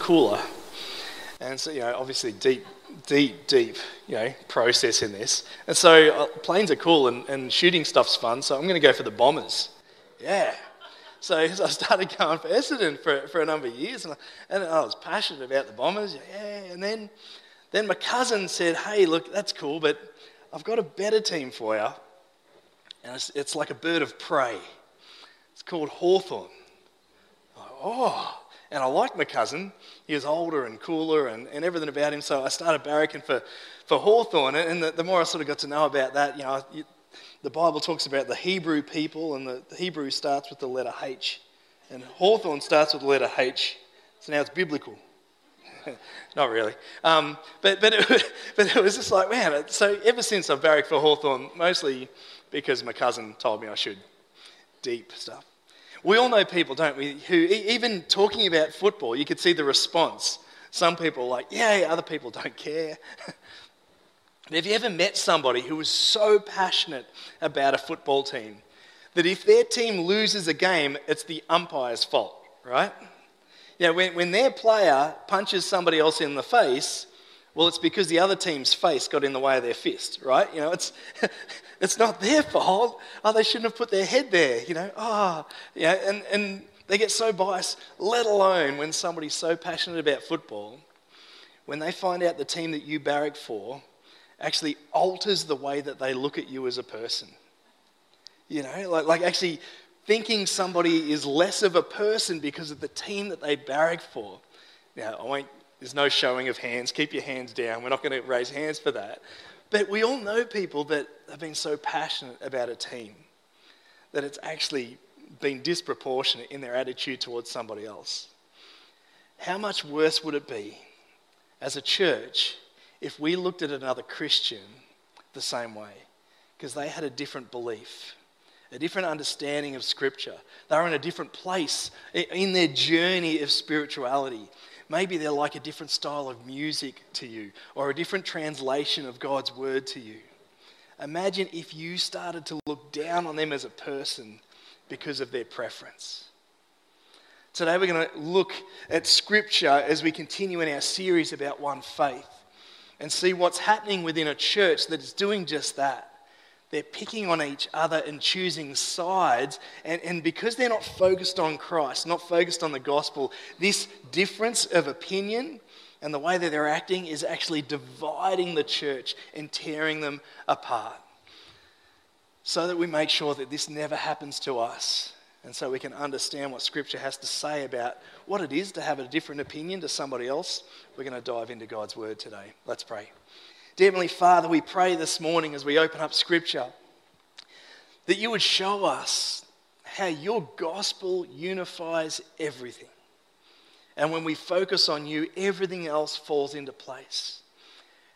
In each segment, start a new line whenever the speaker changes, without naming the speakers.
Cooler. And so, you know, obviously deep, deep, deep, you know, process in this. And so uh, planes are cool and, and shooting stuff's fun, so I'm going to go for the bombers. Yeah. So, I started going for Essendon for, for a number of years, and I, and I was passionate about the bombers. Yeah, and then, then my cousin said, hey, look, that's cool, but I've got a better team for you. And it's, it's like a bird of prey. It's called Hawthorn. Oh, and I liked my cousin. He was older and cooler and, and everything about him. So I started barracking for, for Hawthorn. And the, the more I sort of got to know about that, you know, you, the Bible talks about the Hebrew people, and the, the Hebrew starts with the letter H. And Hawthorn starts with the letter H. So now it's biblical. Not really. Um, but, but, it, but it was just like, man, so ever since I've barracked for Hawthorn, mostly because my cousin told me I should, deep stuff. We all know people, don't we, who even talking about football, you could see the response. Some people are like, yeah, other people don't care. But have you ever met somebody who was so passionate about a football team that if their team loses a game, it's the umpire's fault, right? Know, when, when their player punches somebody else in the face, well, it's because the other team's face got in the way of their fist, right? You know, it's, it's not their fault. Oh, they shouldn't have put their head there, you know. Oh, yeah, and, and they get so biased, let alone when somebody's so passionate about football, when they find out the team that you barrack for actually alters the way that they look at you as a person. You know, like, like actually thinking somebody is less of a person because of the team that they barrack for. Now, I won't, there's no showing of hands. Keep your hands down. We're not going to raise hands for that. But we all know people that have been so passionate about a team that it's actually been disproportionate in their attitude towards somebody else. How much worse would it be as a church if we looked at another Christian the same way? Because they had a different belief, a different understanding of Scripture. They were in a different place in their journey of spirituality. Maybe they're like a different style of music to you or a different translation of God's word to you. Imagine if you started to look down on them as a person because of their preference. Today, we're going to look at Scripture as we continue in our series about one faith and see what's happening within a church that is doing just that. They're picking on each other and choosing sides. And, and because they're not focused on Christ, not focused on the gospel, this difference of opinion and the way that they're acting is actually dividing the church and tearing them apart. So that we make sure that this never happens to us. And so we can understand what Scripture has to say about what it is to have a different opinion to somebody else. We're going to dive into God's Word today. Let's pray. Heavenly Father, we pray this morning as we open up Scripture that you would show us how your gospel unifies everything. And when we focus on you, everything else falls into place.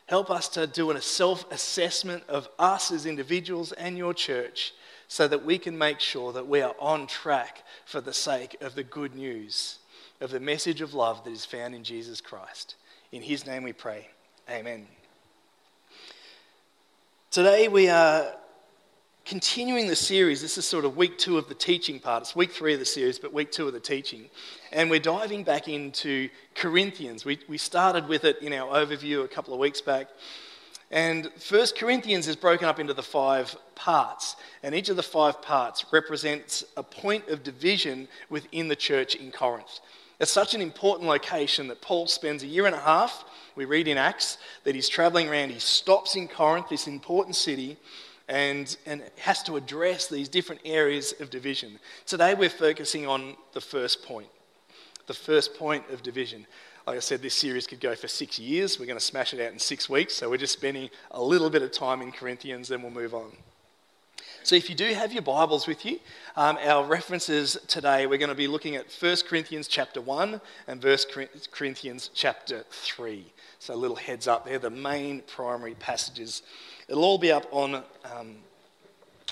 Help us to do a self assessment of us as individuals and your church so that we can make sure that we are on track for the sake of the good news of the message of love that is found in Jesus Christ. In his name we pray. Amen. Today we are continuing the series. This is sort of week two of the teaching part. It's week three of the series, but week two of the teaching. And we're diving back into Corinthians. We, we started with it in our overview a couple of weeks back. And First Corinthians is broken up into the five parts, and each of the five parts represents a point of division within the church in Corinth. It's such an important location that Paul spends a year and a half. We read in Acts that he's traveling around. He stops in Corinth, this important city, and, and has to address these different areas of division. Today we're focusing on the first point, the first point of division. Like I said, this series could go for six years. We're going to smash it out in six weeks, so we're just spending a little bit of time in Corinthians, then we'll move on. So, if you do have your Bibles with you, um, our references today, we're going to be looking at 1 Corinthians chapter 1 and 1 Corinthians chapter 3. So, a little heads up there, the main primary passages. It'll all be up on, um,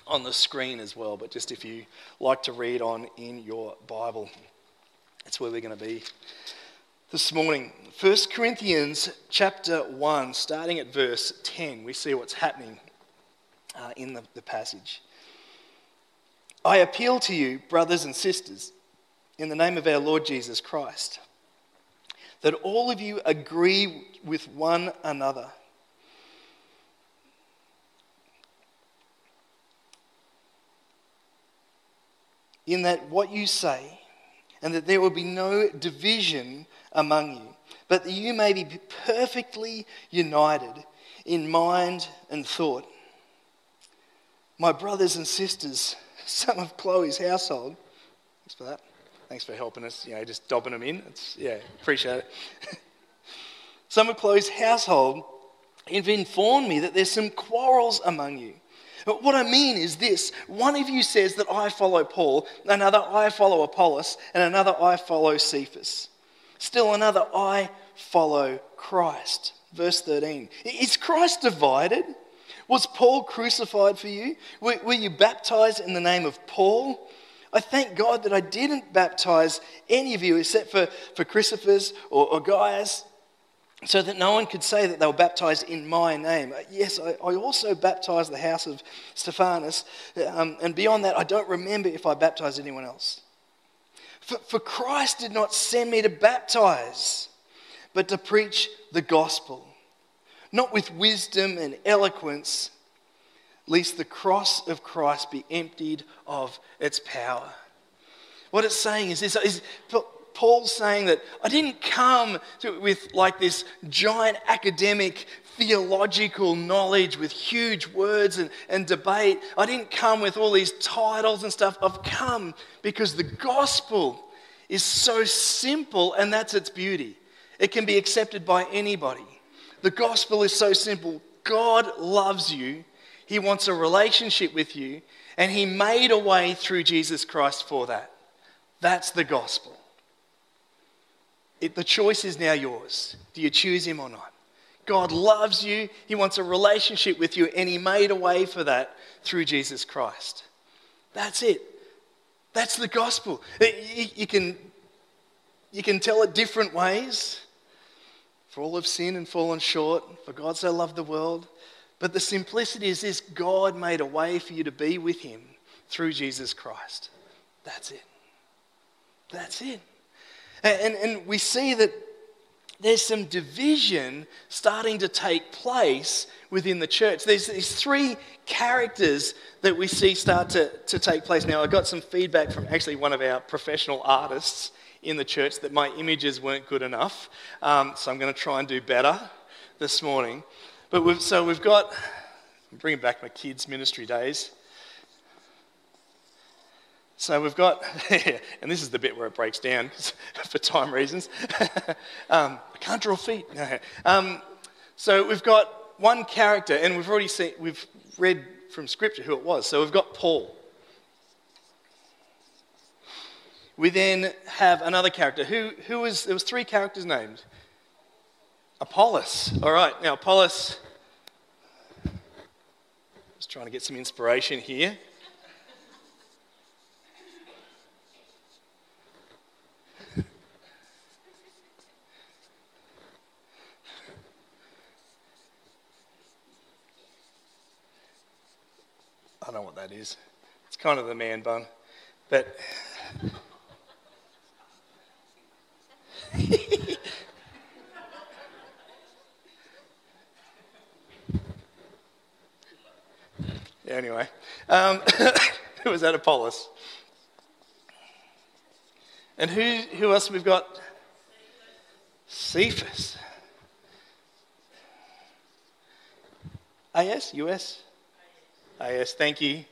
on the screen as well, but just if you like to read on in your Bible, that's where we're going to be this morning. 1 Corinthians chapter 1, starting at verse 10, we see what's happening uh, in the, the passage. I appeal to you, brothers and sisters, in the name of our Lord Jesus Christ, that all of you agree with one another. In that what you say, and that there will be no division among you, but that you may be perfectly united in mind and thought. My brothers and sisters, some of Chloe's household, thanks for that. Thanks for helping us, you know, just dobbing them in. It's, yeah, appreciate it. some of Chloe's household have informed me that there's some quarrels among you. But what I mean is this one of you says that I follow Paul, another I follow Apollos, and another I follow Cephas. Still another, I follow Christ. Verse 13. Is Christ divided? Was Paul crucified for you? Were, were you baptized in the name of Paul? I thank God that I didn't baptize any of you except for, for Crispus or, or Gaius, so that no one could say that they were baptized in my name. Yes, I, I also baptized the house of Stephanas, um, and beyond that, I don't remember if I baptized anyone else. For, for Christ did not send me to baptize, but to preach the gospel, not with wisdom and eloquence, lest the cross of Christ be emptied of its power. What it's saying is this is Paul's saying that I didn't come to, with like this giant academic theological knowledge with huge words and, and debate. I didn't come with all these titles and stuff. I've come because the gospel is so simple and that's its beauty. It can be accepted by anybody. The gospel is so simple. God loves you, He wants a relationship with you, and He made a way through Jesus Christ for that. That's the gospel. It, the choice is now yours. Do you choose Him or not? God loves you, He wants a relationship with you, and He made a way for that through Jesus Christ. That's it. That's the gospel. You, you can, you can tell it different ways. For all have sinned and fallen short, for God so loved the world. But the simplicity is this God made a way for you to be with Him through Jesus Christ. That's it. That's it. And, and we see that there's some division starting to take place within the church. There's these three characters that we see start to, to take place. Now, I got some feedback from actually one of our professional artists in the church that my images weren't good enough. Um, so I'm going to try and do better this morning. But we've, so we've got, I'm bringing back my kids' ministry days. So we've got, and this is the bit where it breaks down for time reasons. um, I can't draw feet. Um, so we've got one character, and we've already seen, we've read from Scripture who it was. So we've got Paul. We then have another character. Who, who was, there was three characters named. Apollos. All right, now Apollos, just trying to get some inspiration here. I don't know what that is. It's kind of the man bun. But. Um, who was that? Apollos. And who, who else we've got? Cephas. AS? US? AS, thank you.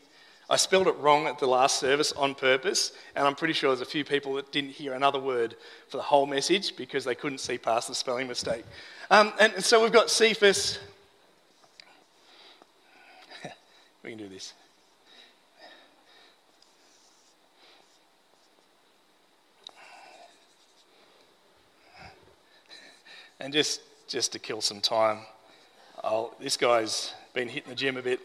I spelled it wrong at the last service on purpose, and I'm pretty sure there's a few people that didn't hear another word for the whole message because they couldn't see past the spelling mistake. Um, and, and so we've got Cephas. we can do this. And just, just to kill some time, I'll, this guy's been hitting the gym a bit.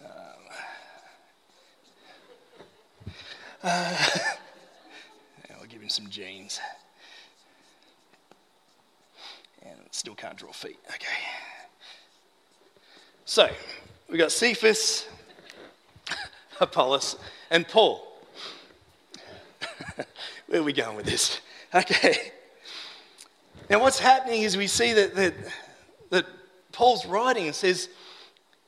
Um, uh, I'll give him some jeans. And still can't draw feet. Okay. So, we've got Cephas, Apollos, and Paul. Where are we going with this? Okay. Now, what's happening is we see that, that, that Paul's writing and says,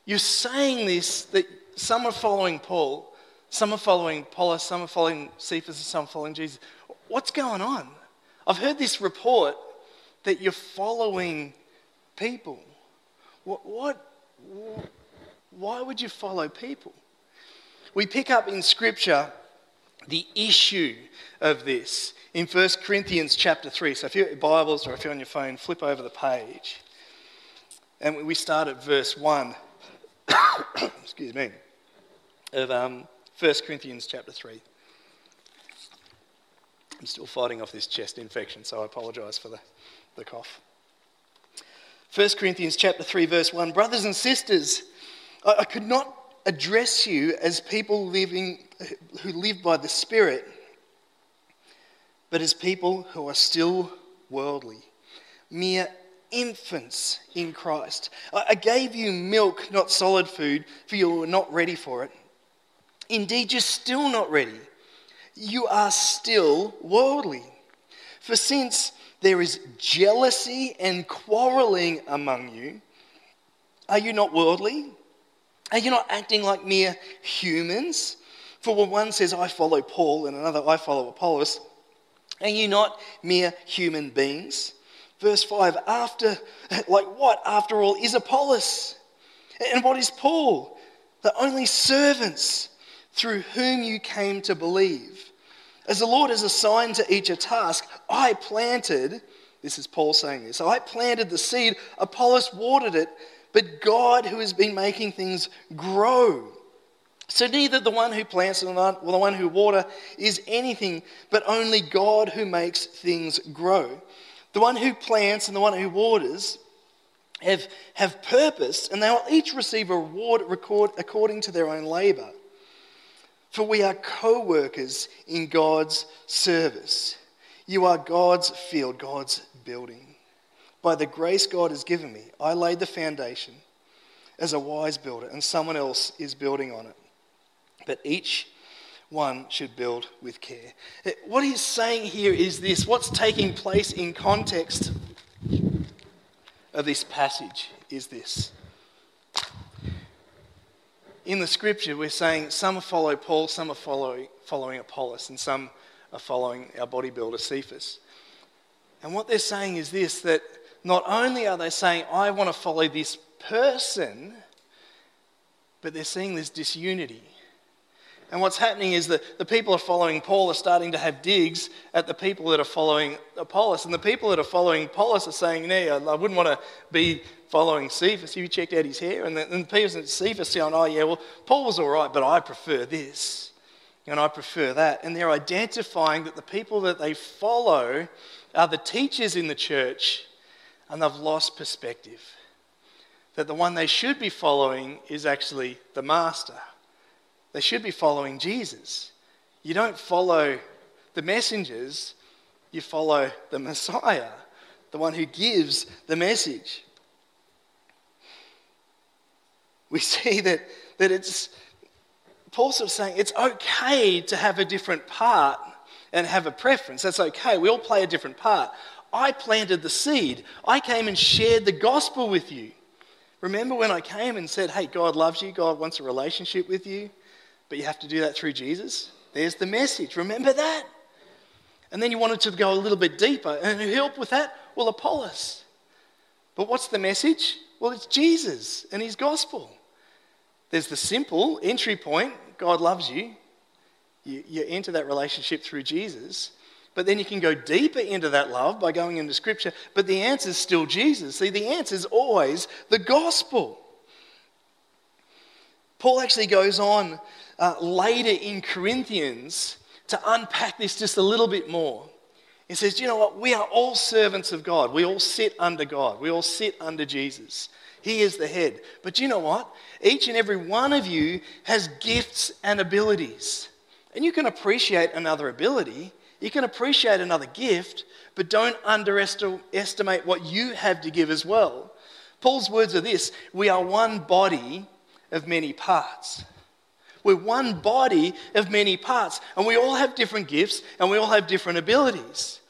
You're saying this, that some are following Paul, some are following Apollos, some are following Cephas, and some are following Jesus. What's going on? I've heard this report that you're following people. What, what, why would you follow people? We pick up in Scripture the issue of this in 1 Corinthians chapter 3. So if you're your Bibles or if you're on your phone, flip over the page. And we start at verse 1, excuse me, of um, 1 Corinthians chapter 3. I'm still fighting off this chest infection, so I apologize for the, the cough. 1 Corinthians chapter 3, verse 1 Brothers and sisters, I, I could not address you as people living who live by the Spirit but as people who are still worldly, mere infants in Christ. I gave you milk, not solid food, for you were not ready for it. Indeed, you're still not ready. You are still worldly. For since there is jealousy and quarreling among you, are you not worldly? Are you not acting like mere humans? For when one says, I follow Paul, and another, I follow Apollos, are you not mere human beings? Verse 5 After, like what, after all, is Apollos? And what is Paul? The only servants through whom you came to believe. As the Lord has assigned to each a task, I planted, this is Paul saying this, I planted the seed, Apollos watered it, but God who has been making things grow. So neither the one who plants nor the one who water is anything, but only God who makes things grow. The one who plants and the one who waters have, have purpose, and they will each receive a reward record, according to their own labor. For we are co workers in God's service. You are God's field, God's building. By the grace God has given me, I laid the foundation as a wise builder, and someone else is building on it but each one should build with care. Uh, what he's saying here is this what's taking place in context of this passage is this. In the scripture, we're saying some follow Paul, some are following, following Apollos, and some are following our bodybuilder Cephas. And what they're saying is this that not only are they saying, I want to follow this person, but they're seeing this disunity and what's happening is that the people are following Paul are starting to have digs at the people that are following Apollos. And the people that are following Apollos are saying, no, I wouldn't want to be following Cephas. You checked out his hair? And the, and the people at Cephas saying, oh, yeah, well, Paul was all right, but I prefer this. And I prefer that. And they're identifying that the people that they follow are the teachers in the church, and they've lost perspective. That the one they should be following is actually the master. They should be following Jesus. You don't follow the messengers, you follow the Messiah, the one who gives the message. We see that, that it's, Paul's sort of saying it's okay to have a different part and have a preference. That's okay. We all play a different part. I planted the seed, I came and shared the gospel with you. Remember when I came and said, Hey, God loves you, God wants a relationship with you? But you have to do that through Jesus. There's the message. Remember that? And then you wanted to go a little bit deeper. And who helped with that? Well, Apollos. But what's the message? Well, it's Jesus and his gospel. There's the simple entry point God loves you. You, you enter that relationship through Jesus. But then you can go deeper into that love by going into Scripture. But the answer is still Jesus. See, the answer is always the gospel. Paul actually goes on uh, later in Corinthians to unpack this just a little bit more. He says, you know what? We are all servants of God. We all sit under God. We all sit under Jesus. He is the head. But you know what? Each and every one of you has gifts and abilities. And you can appreciate another ability, you can appreciate another gift, but don't underestimate what you have to give as well. Paul's words are this We are one body of many parts. We're one body of many parts, and we all have different gifts and we all have different abilities.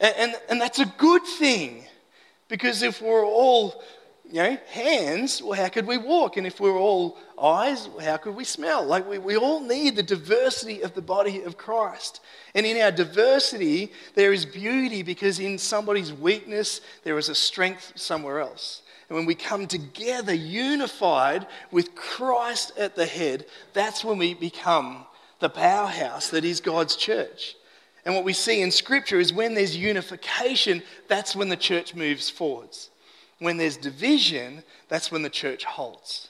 And, and, and that's a good thing because if we're all you know, hands, well, how could we walk? And if we're all eyes, how could we smell? Like, we, we all need the diversity of the body of Christ. And in our diversity, there is beauty because in somebody's weakness, there is a strength somewhere else. And when we come together, unified with Christ at the head, that's when we become the powerhouse that is God's church. And what we see in Scripture is when there's unification, that's when the church moves forwards. When there's division, that's when the church halts.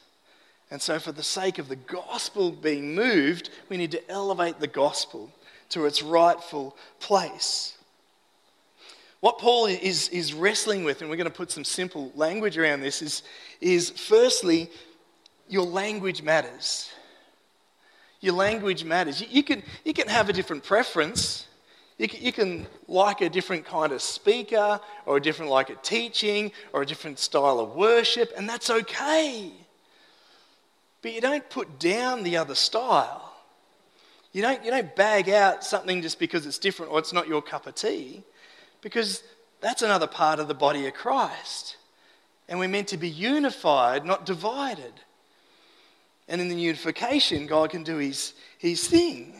And so, for the sake of the gospel being moved, we need to elevate the gospel to its rightful place. What Paul is, is wrestling with, and we're going to put some simple language around this, is, is firstly, your language matters. Your language matters. You, you, can, you can have a different preference. You can, you can like a different kind of speaker, or a different like a teaching, or a different style of worship, and that's okay. But you don't put down the other style. You don't, you don't bag out something just because it's different or it's not your cup of tea because that's another part of the body of Christ. And we're meant to be unified, not divided. And in the unification, God can do his, his thing.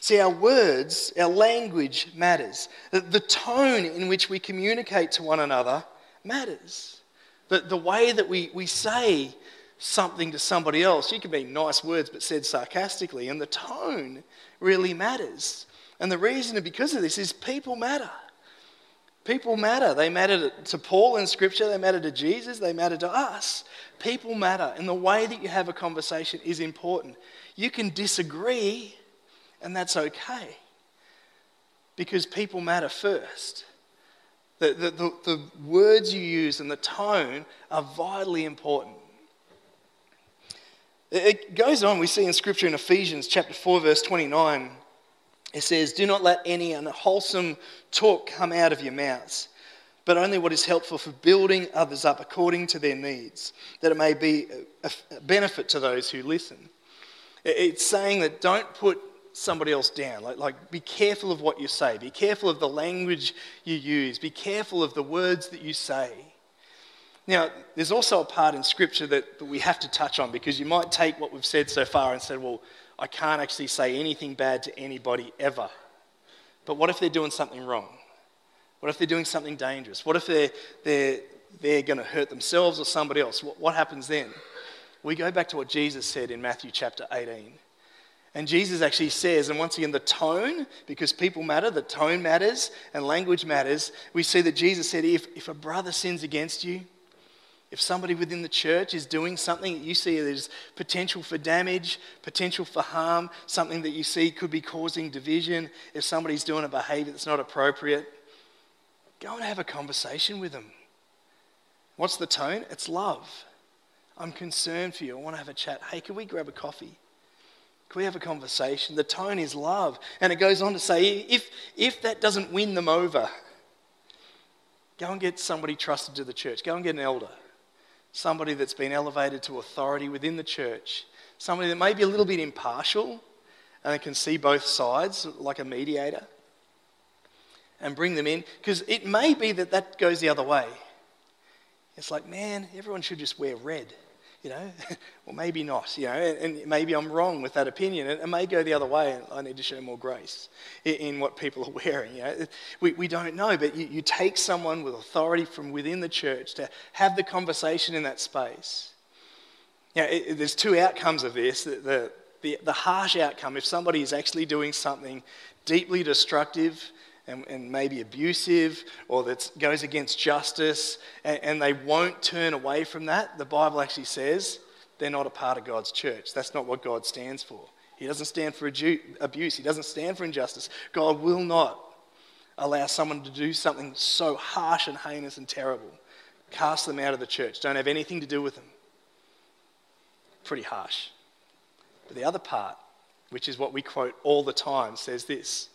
See, our words, our language matters. The, tone in which we communicate to one another matters. The, the way that we, we say something to somebody else, you can be nice words but said sarcastically, and the tone really matters. And the reason because of this is people matter. People matter. They matter to Paul in Scripture, they matter to Jesus, they matter to us. People matter, and the way that you have a conversation is important. You can disagree, and that's okay because people matter first. The, the, the, the words you use and the tone are vitally important. It goes on, we see in Scripture in Ephesians chapter 4, verse 29. It says, Do not let any unwholesome talk come out of your mouths, but only what is helpful for building others up according to their needs, that it may be a benefit to those who listen. It's saying that don't put somebody else down. Like, like, be careful of what you say, be careful of the language you use, be careful of the words that you say. Now, there's also a part in Scripture that, that we have to touch on because you might take what we've said so far and say, well, I can't actually say anything bad to anybody ever. But what if they're doing something wrong? What if they're doing something dangerous? What if they're, they're, they're going to hurt themselves or somebody else? What, what happens then? We go back to what Jesus said in Matthew chapter 18. And Jesus actually says, and once again, the tone, because people matter, the tone matters, and language matters. We see that Jesus said, if, if a brother sins against you, if somebody within the church is doing something that you see there's potential for damage, potential for harm, something that you see could be causing division, if somebody's doing a behavior that's not appropriate, go and have a conversation with them. What's the tone? It's love. I'm concerned for you. I want to have a chat. Hey, can we grab a coffee? Can we have a conversation? The tone is love. And it goes on to say if, if that doesn't win them over, go and get somebody trusted to the church. Go and get an elder somebody that's been elevated to authority within the church, somebody that may be a little bit impartial and can see both sides like a mediator, and bring them in. Because it may be that that goes the other way. It's like, man, everyone should just wear red. You know, well, maybe not, you know, and, and maybe I'm wrong with that opinion. It, may go the other way, and I need to show more grace in, in what people are wearing. You know, we, we don't know, but you, you take someone with authority from within the church to have the conversation in that space. You know, it, there's two outcomes of this. The, the, the, the harsh outcome, if somebody is actually doing something deeply destructive and, and maybe abusive or that goes against justice and, and they won't turn away from that, the Bible actually says they're not a part of God's church. That's not what God stands for. He doesn't stand for abuse, He doesn't stand for injustice. God will not allow someone to do something so harsh and heinous and terrible. Cast them out of the church. Don't have anything to do with them. Pretty harsh. But the other part, which is what we quote all the time, says this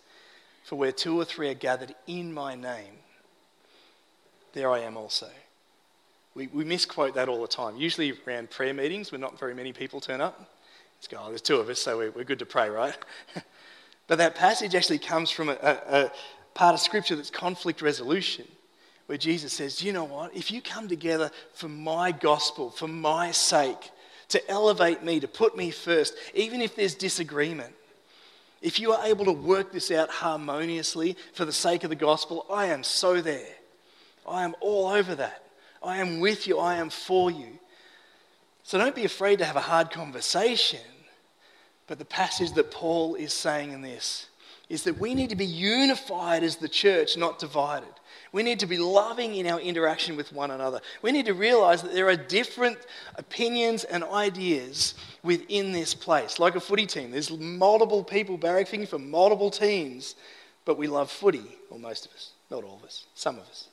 For where two or three are gathered in my name, there I am also. We, we misquote that all the time. Usually around prayer meetings, when not very many people turn up. Let's go, oh, there's two of us, so we're, we're good to pray, right? but that passage actually comes from a, a, a part of Scripture that's conflict resolution, where Jesus says, you know what? If you come together for my gospel, for my sake, to elevate me, to put me first, even if there's disagreement. If you are able to work this out harmoniously for the sake of the gospel, I am so there. I am all over that. I am with you. I am for you. So don't be afraid to have a hard conversation. But the passage that Paul is saying in this is that we need to be unified as the church, not divided. We need to be loving in our interaction with one another. We need to realize that there are different opinions and ideas within this place. Like a footy team, there's multiple people barracking for multiple teams, but we love footy, or most of us, not all of us, some of us.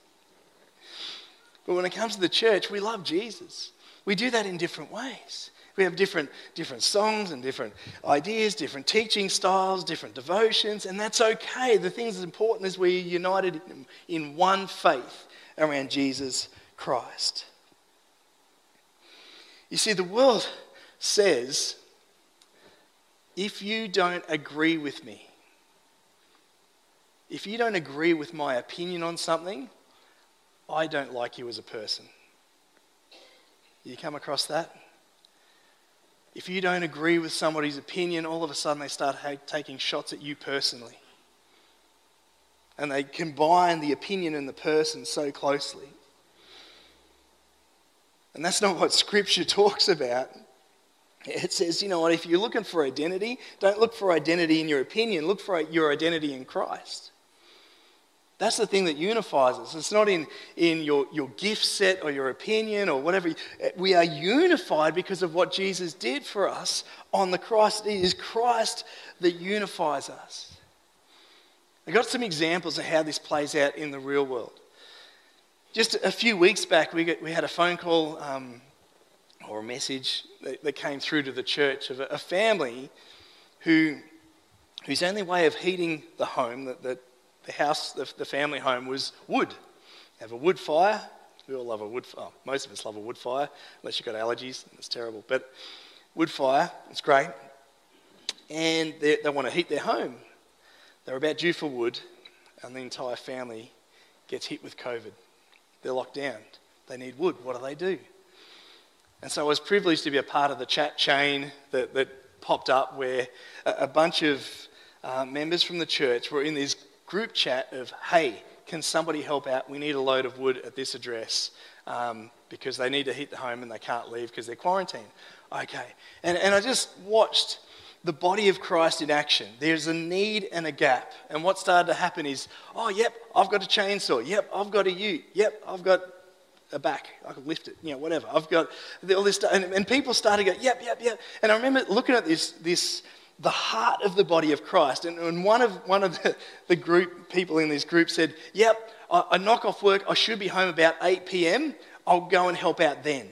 But when it comes to the church, we love Jesus. We do that in different ways. We have different, different songs and different ideas, different teaching styles, different devotions, and that's okay. The thing that's important is we're united in, one faith around Jesus Christ. You see, the world says if you don't agree with me, if you don't agree with my opinion on something, I don't like you as a person. You come across that? If you don't agree with somebody's opinion, all of a sudden they start ha- taking shots at you personally. And they combine the opinion and the person so closely. And that's not what Scripture talks about. It says, you know what, if you're looking for identity, don't look for identity in your opinion, look for your identity in Christ. That's the thing that unifies us. It's not in, in your, your gift set or your opinion or whatever. We are unified because of what Jesus did for us on the cross. It is Christ that unifies us. I got some examples of how this plays out in the real world. Just a few weeks back, we, we had a phone call um, or a message that, that, came through to the church of a, a family who, whose only way of heating the home that, that the house, the, the family home was wood. Have a wood fire. We all love a wood fire. Oh, most of us love a wood fire, unless you've got allergies. It's terrible. But wood fire, it's great. And they, they want to heat their home. They're about due for wood, and the entire family gets hit with COVID. They're locked down. They need wood. What do they do? And so I was privileged to be a part of the chat chain that, that popped up where a, a bunch of uh, members from the church were in these group chat of, hey, can somebody help out? We need a load of wood at this address um, because they need to heat the home and they can't leave because they're quarantined. Okay. And, and I just watched the body of Christ in action. There's a need and a gap. And what started to happen is, oh, yep, I've got a chainsaw. Yep, I've got a ute. Yep, I've got a back. I can lift it, you know, whatever. I've got all this stuff. And, and people started to go, yep, yep, yep. And I remember looking at this, this the heart of the body of Christ. And, and one of, one of the, the, group people in this group said, Yep, I, I knock off work. I should be home about 8 p.m. I'll go and help out then.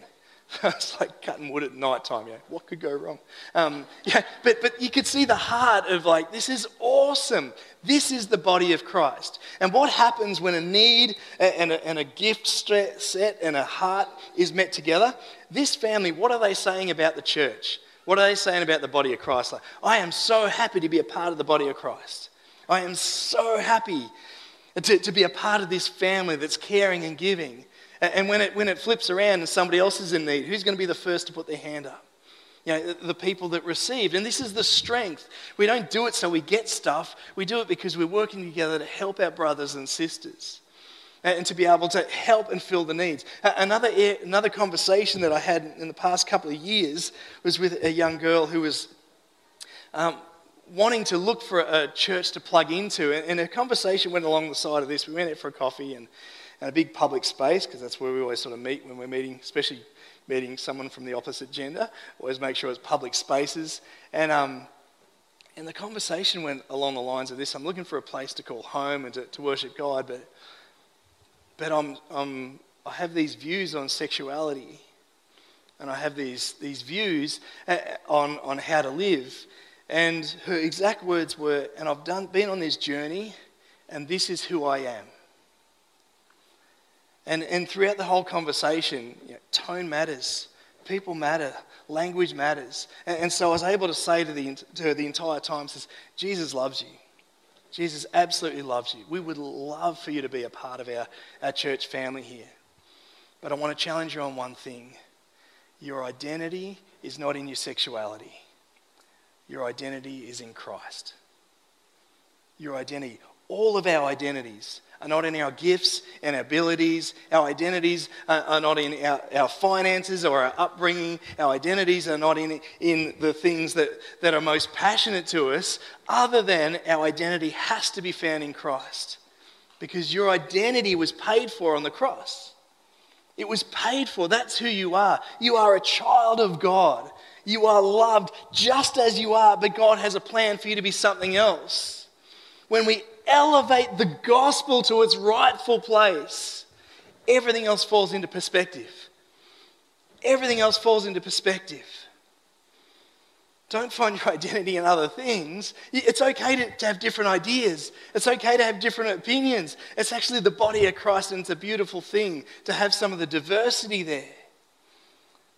it's like cutting wood at night time. Yeah, what could go wrong? Um, yeah, but, but you could see the heart of like, this is awesome. This is the body of Christ. And what happens when a need and a, and a gift set and a heart is met together? This family, what are they saying about the church? What are they saying about the body of Christ? Like, I am so happy to be a part of the body of Christ. I am so happy to, to be a part of this family that's caring and giving. And when it, when it flips around and somebody else is in need, who's going to be the first to put their hand up? You know, the people that received. And this is the strength. We don't do it so we get stuff, we do it because we're working together to help our brothers and sisters and to be able to help and fill the needs. Another, another conversation that I had in the past couple of years was with a young girl who was um, wanting to look for a church to plug into. And a conversation went along the side of this. We went out for a coffee and, and a big public space, because that's where we always sort of meet when we're meeting, especially meeting someone from the opposite gender. Always make sure it's public spaces. And, um, and the conversation went along the lines of this I'm looking for a place to call home and to, to worship God, but, but I'm, I'm, I have these views on sexuality. And I have these, these views uh, on, on how to live. And her exact words were, and I've done, been on this journey, and this is who I am. And, and throughout the whole conversation, you know, tone matters, people matter, language matters. And, and, so I was able to say to, the, to her the entire time, says, Jesus loves you. Jesus absolutely loves you. We would love for you to be a part of our, our church family here. But I want to challenge you on one thing. Your identity is not in your sexuality. Your identity is in Christ. Your identity, all of our identities are not in our gifts and abilities. Our identities are not in our, our finances or our upbringing. Our identities are not in, in the things that, that are most passionate to us, other than our identity has to be found in Christ. Because your identity was paid for on the cross. It was paid for. That's who you are. You are a child of God. You are loved just as you are, but God has a plan for you to be something else. When we elevate the gospel to its rightful place, everything else falls into perspective. Everything else falls into perspective. Don't find your identity in other things. It's okay to, to, have different ideas. It's okay to have different opinions. It's actually the body of Christ, and it's a beautiful thing to have some of the diversity there.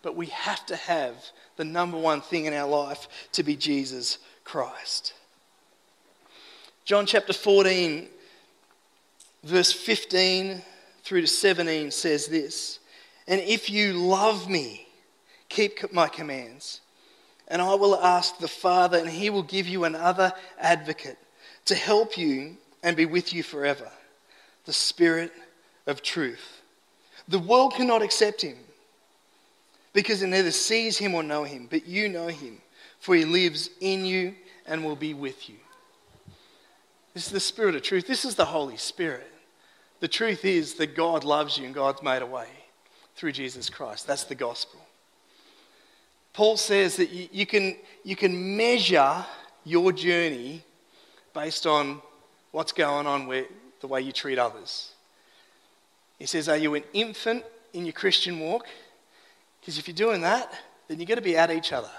But we have to have the number one thing in our life to be Jesus Christ. John chapter 14, verse 15 through to 17 says this And if you love me, keep my commands, and I will ask the Father, and he will give you another advocate to help you and be with you forever the Spirit of truth. The world cannot accept him because it neither sees him or know him, but you know him, for he lives in you and will be with you. This is the Spirit of truth. This is the Holy Spirit. The truth is that God loves you and God's made a way through Jesus Christ. That's the gospel. Paul says that you, you, can, you can measure your journey based on what's going on with the way you treat others. He says, Are you an infant in your Christian walk? Because if you're doing that, then you've got to be at each other.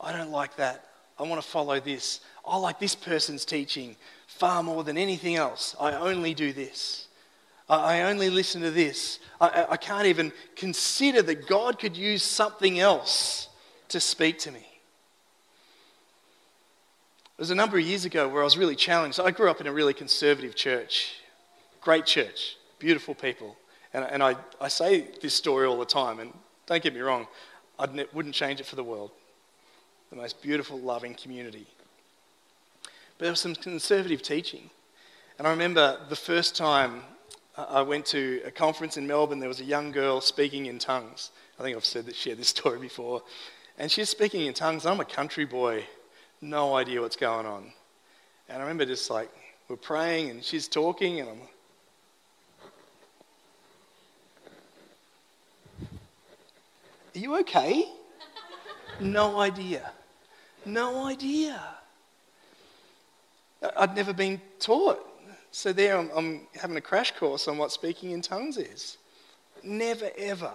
I don't like that. I want to follow this. I like this person's teaching far more than anything else. I only do this. I only listen to this. I, I can't even consider that God could use something else to speak to me. It was a number of years ago where I was really challenged. I grew up in a really conservative church, great church, beautiful people. And, and I, I say this story all the time, and don't get me wrong, I wouldn't change it for the world. The most beautiful, loving community. But there was some conservative teaching. And I remember the first time I went to a conference in Melbourne, there was a young girl speaking in tongues. I think I've said that, shared this story before. And she's speaking in tongues. I'm a country boy, no idea what's going on. And I remember just like, we're praying and she's talking, and I'm like, Are you okay? no idea. No idea. I'd never been taught. So there I'm, I'm, having a crash course on what speaking in tongues is. Never, ever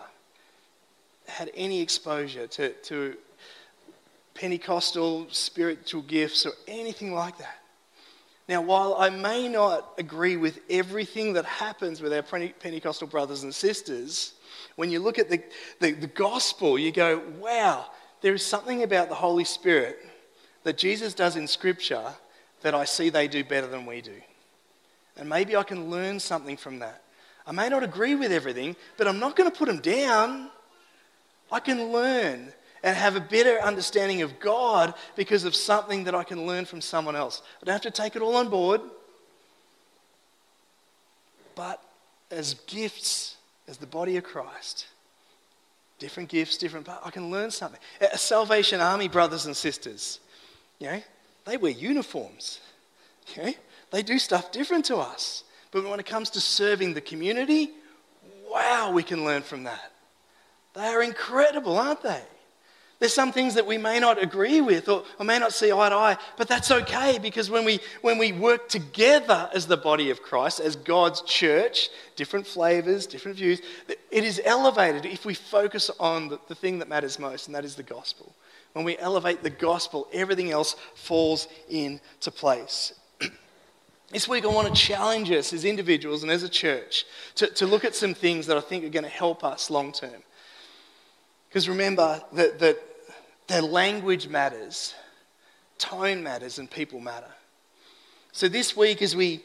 had any exposure to, to Pentecostal spiritual gifts or anything like that. Now, while I may not agree with everything that happens with our Pentecostal brothers and sisters, when you look at the, the, the, gospel, you go, wow, there is something about the Holy Spirit that Jesus does in Scripture that I see they do better than we do. And maybe I can learn something from that. I may not agree with everything, but I'm not going to put them down. I can learn and have a better understanding of God because of something that I can learn from someone else. I don't have to take it all on board. But as gifts, as the body of Christ, different gifts, different, but I can learn something. A Salvation Army brothers and sisters, you know, they wear uniforms. Okay? They do stuff different to us. But when it comes to serving the community, wow, we can learn from that. They are incredible, aren't they? There's some things that we may not agree with or, or, may not see eye to eye, but that's okay because when we, when we work together as the body of Christ, as God's church, different flavors, different views, it is elevated if we focus on the, the thing that matters most, and that is the gospel. When we elevate the gospel, everything else falls into place. This week, I want to challenge us as individuals and as a church to, to look at some things that I think are going to help us long term. Because remember that, that, that language matters, tone matters, and people matter. So this week, as we,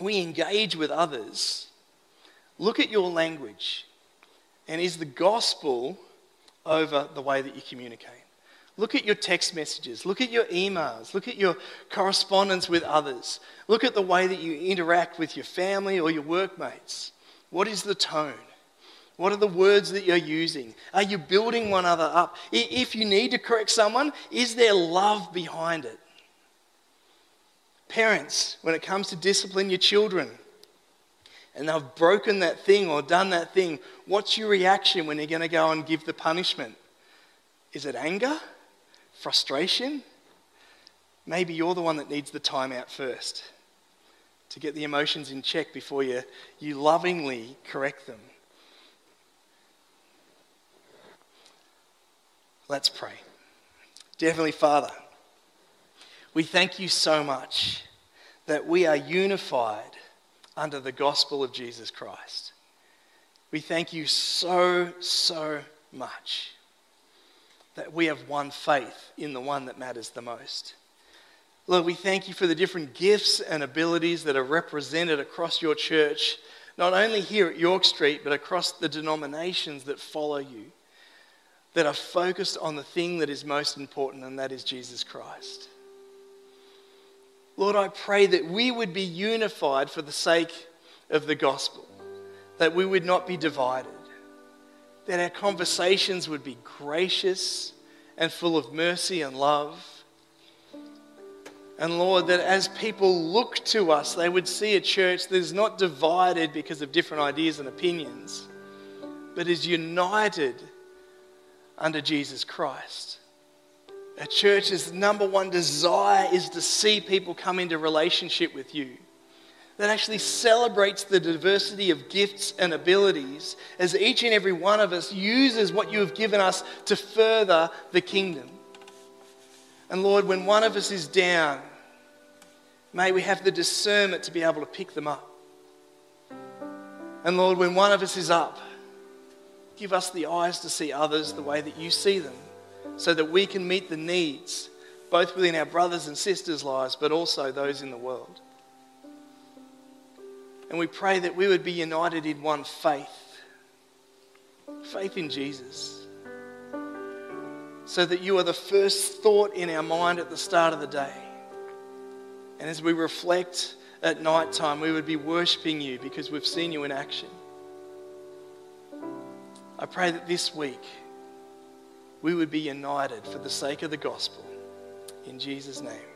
we engage with others, look at your language. And is the gospel over the way that you communicate? Look at your text messages. Look at your emails. Look at your correspondence with others. Look at the way that you interact with your family or your workmates. What is the tone? What are the words that you're using? Are you building one another up? If you need to correct someone, is there love behind it? Parents, when it comes to discipline your children, and they've broken that thing or done that thing, what's your reaction when you're going to go and give the punishment? Is it anger? frustration, maybe you're the one that needs the time out first to get the emotions in check before you, you lovingly correct them. Let's pray. Dear Heavenly Father, we thank you so much that we are unified under the gospel of Jesus Christ. We thank you so, so much that we have one faith in the one that matters the most. Lord, we thank you for the different gifts and abilities that are represented across your church, not only here at York Street, but across the denominations that follow you, that are focused on the thing that is most important, and that is Jesus Christ. Lord, I pray that we would be unified for the sake of the gospel, that we would not be divided that our conversations would be gracious and full of mercy and love. And Lord, that as people look to us, they would see a church that is not divided because of different ideas and opinions, but is united under Jesus Christ. A church's number one desire is to see people come into relationship with you that actually celebrates the diversity of gifts and abilities as each and every one of us uses what you have given us to further the kingdom. And Lord, when one of us is down, may we have the discernment to be able to pick them up. And Lord, when one of us is up, give us the eyes to see others the way that you see them so that we can meet the needs both within our brothers and sisters' lives, but also those in the world. And we pray that we would be united in one faith faith in Jesus. So that you are the first thought in our mind at the start of the day. And as we reflect at night time, we would be worshipping you because we've seen you in action. I pray that this week we would be united for the sake of the gospel. In Jesus' name.